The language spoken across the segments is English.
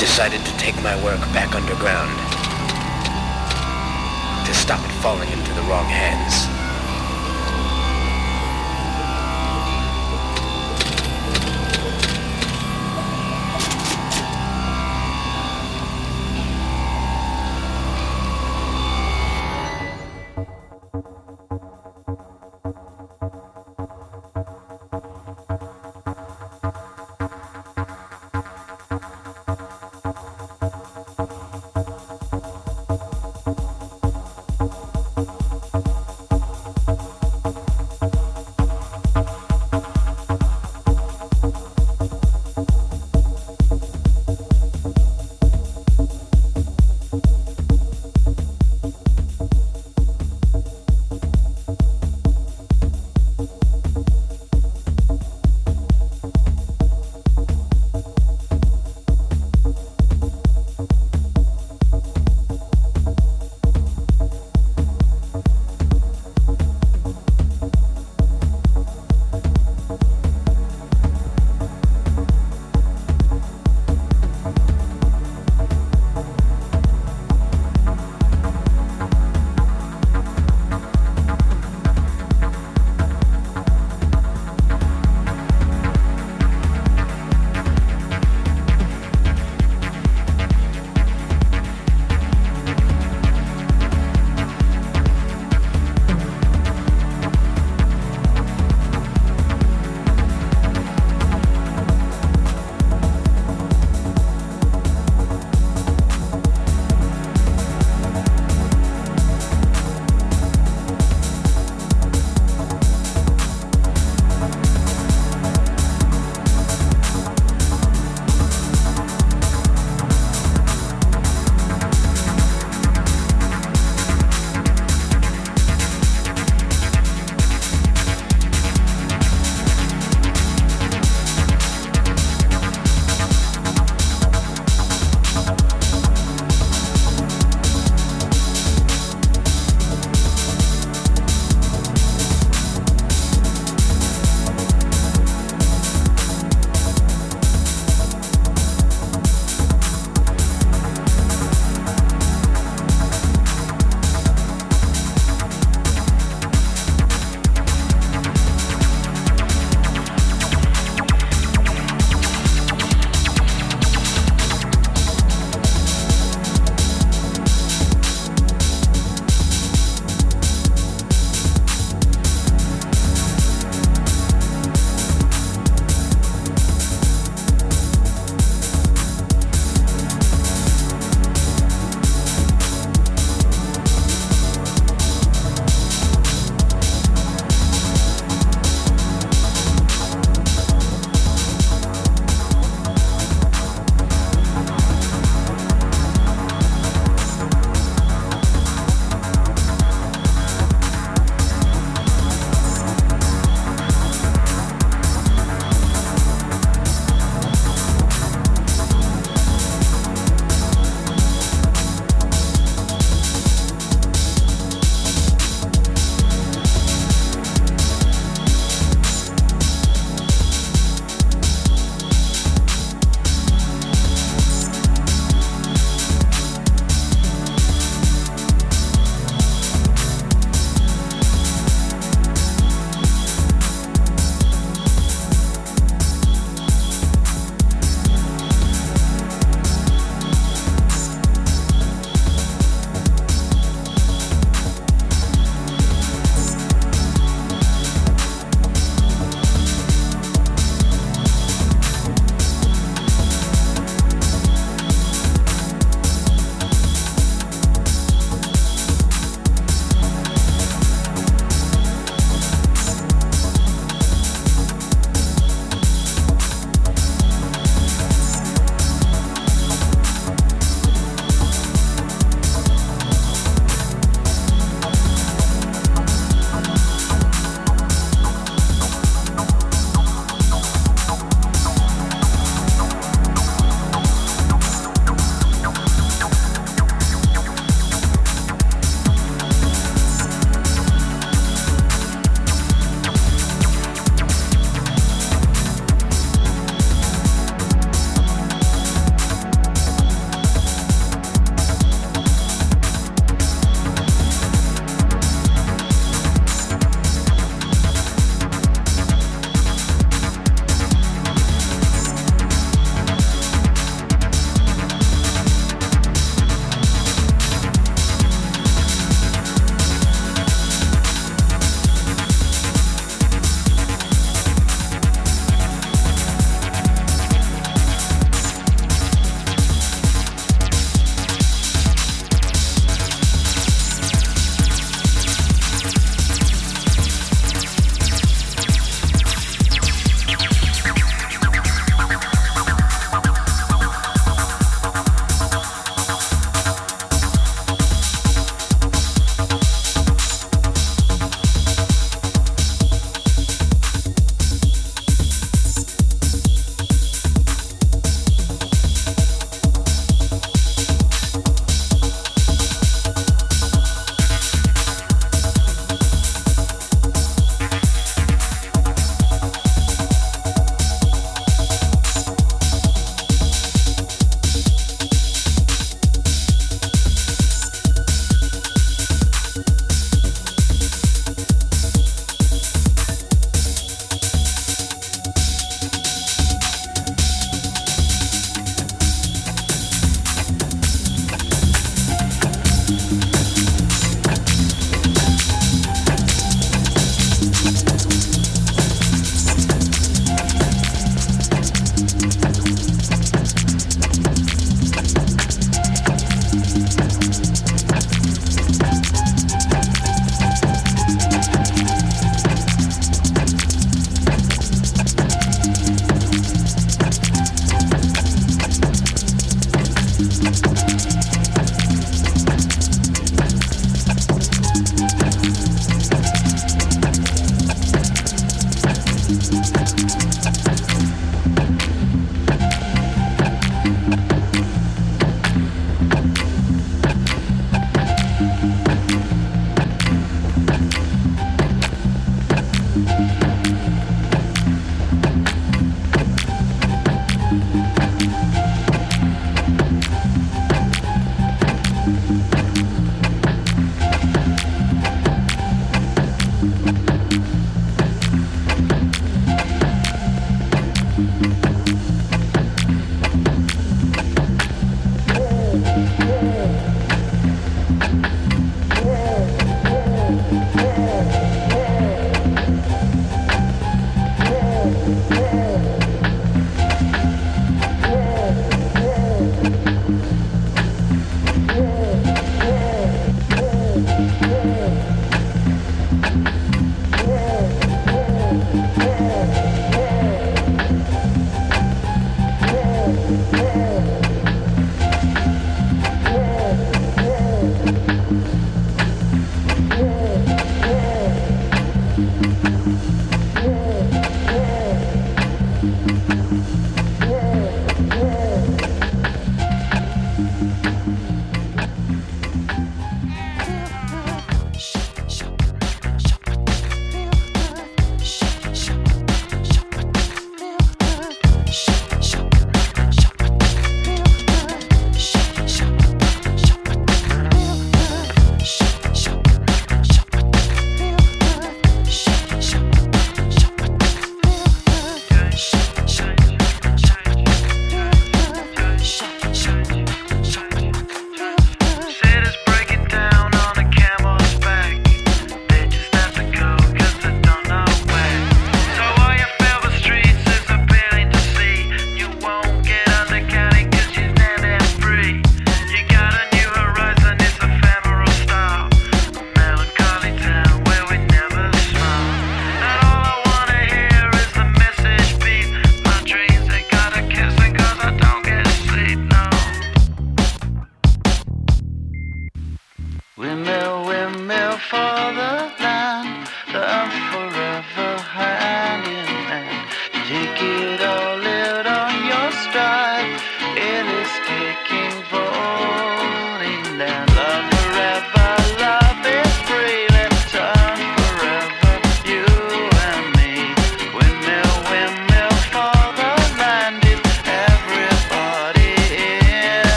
Decided to take my work back underground. To stop it falling into the wrong hands.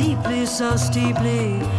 Deeply, so steeply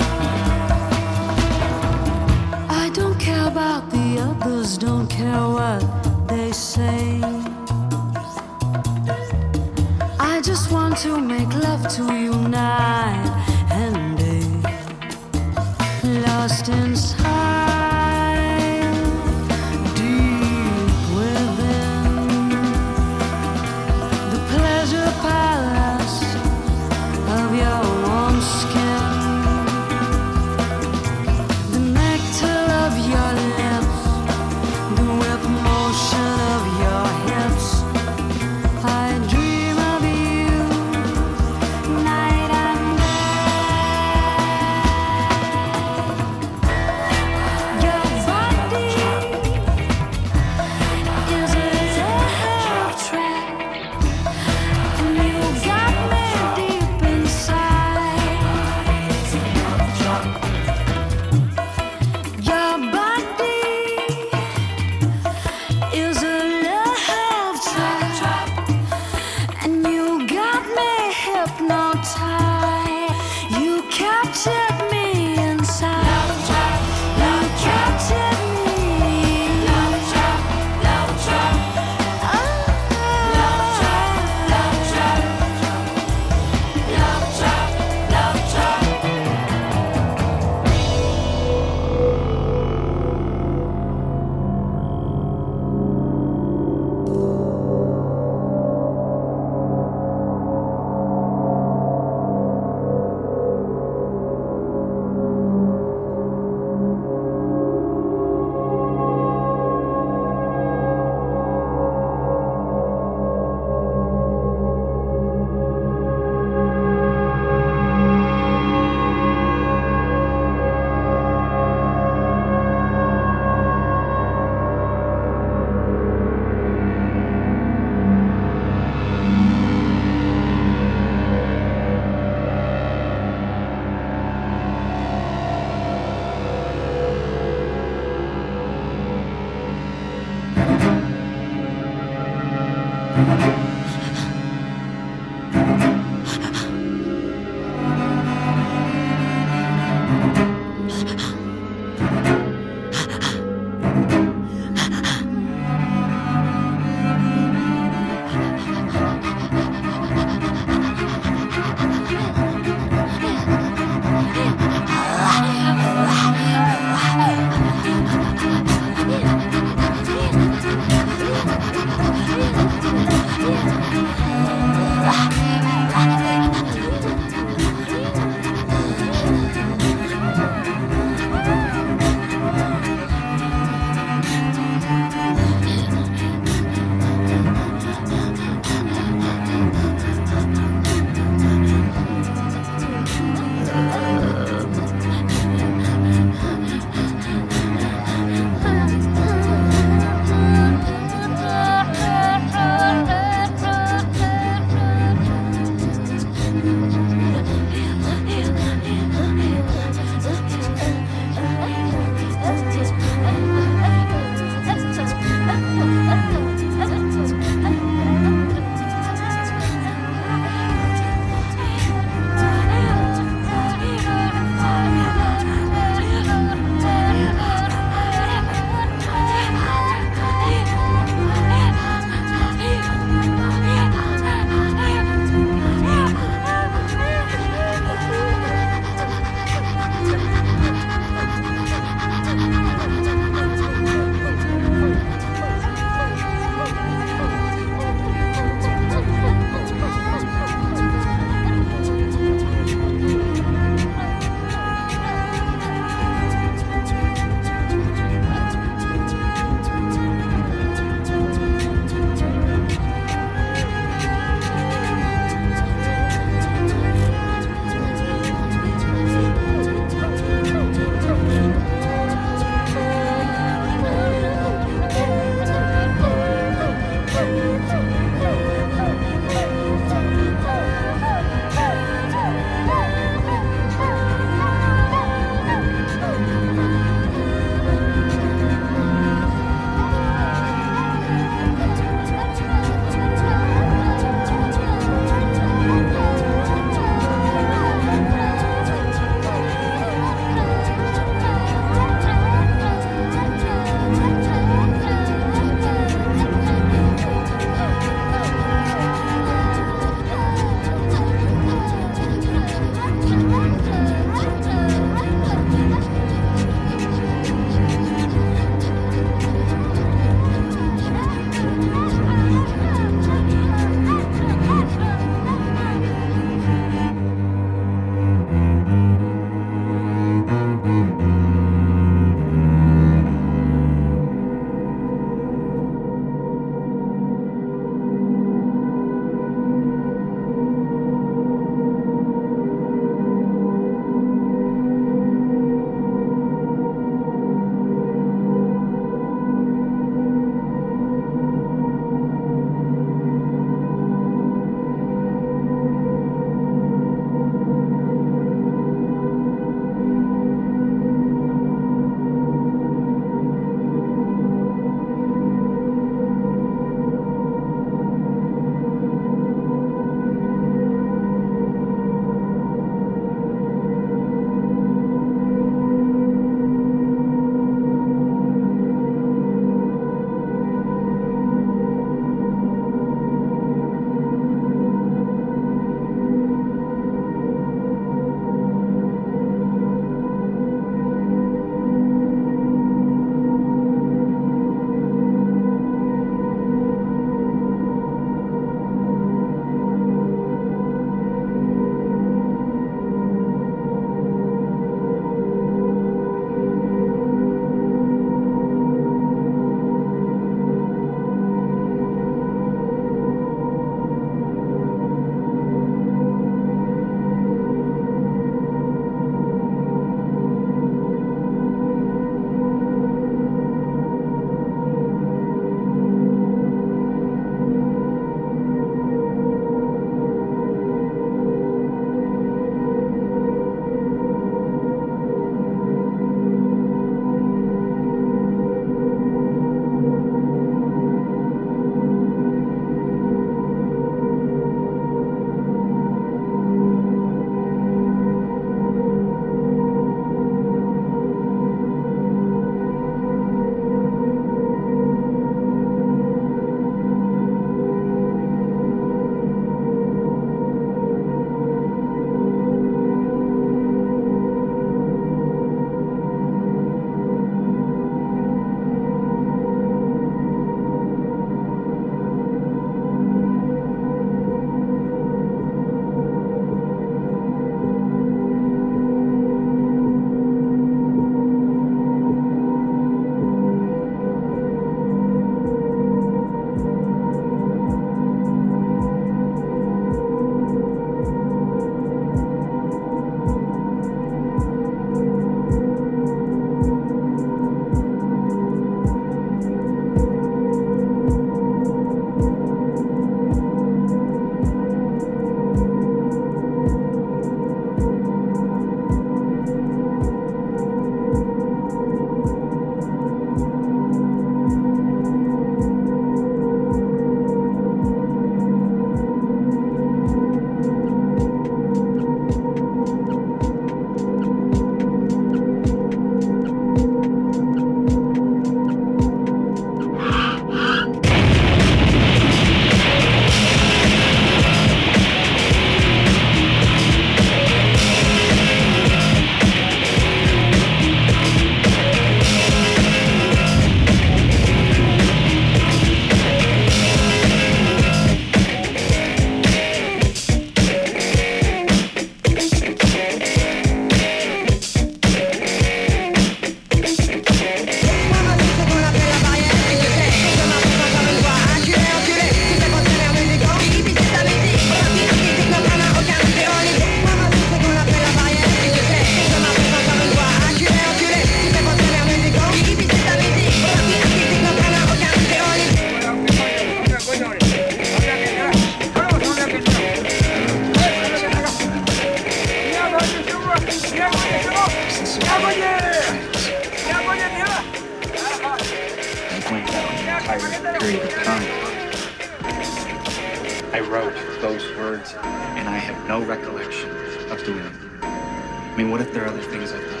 I wrote those words, and I have no recollection of doing it. I mean, what if there are other things I've done?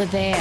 over there.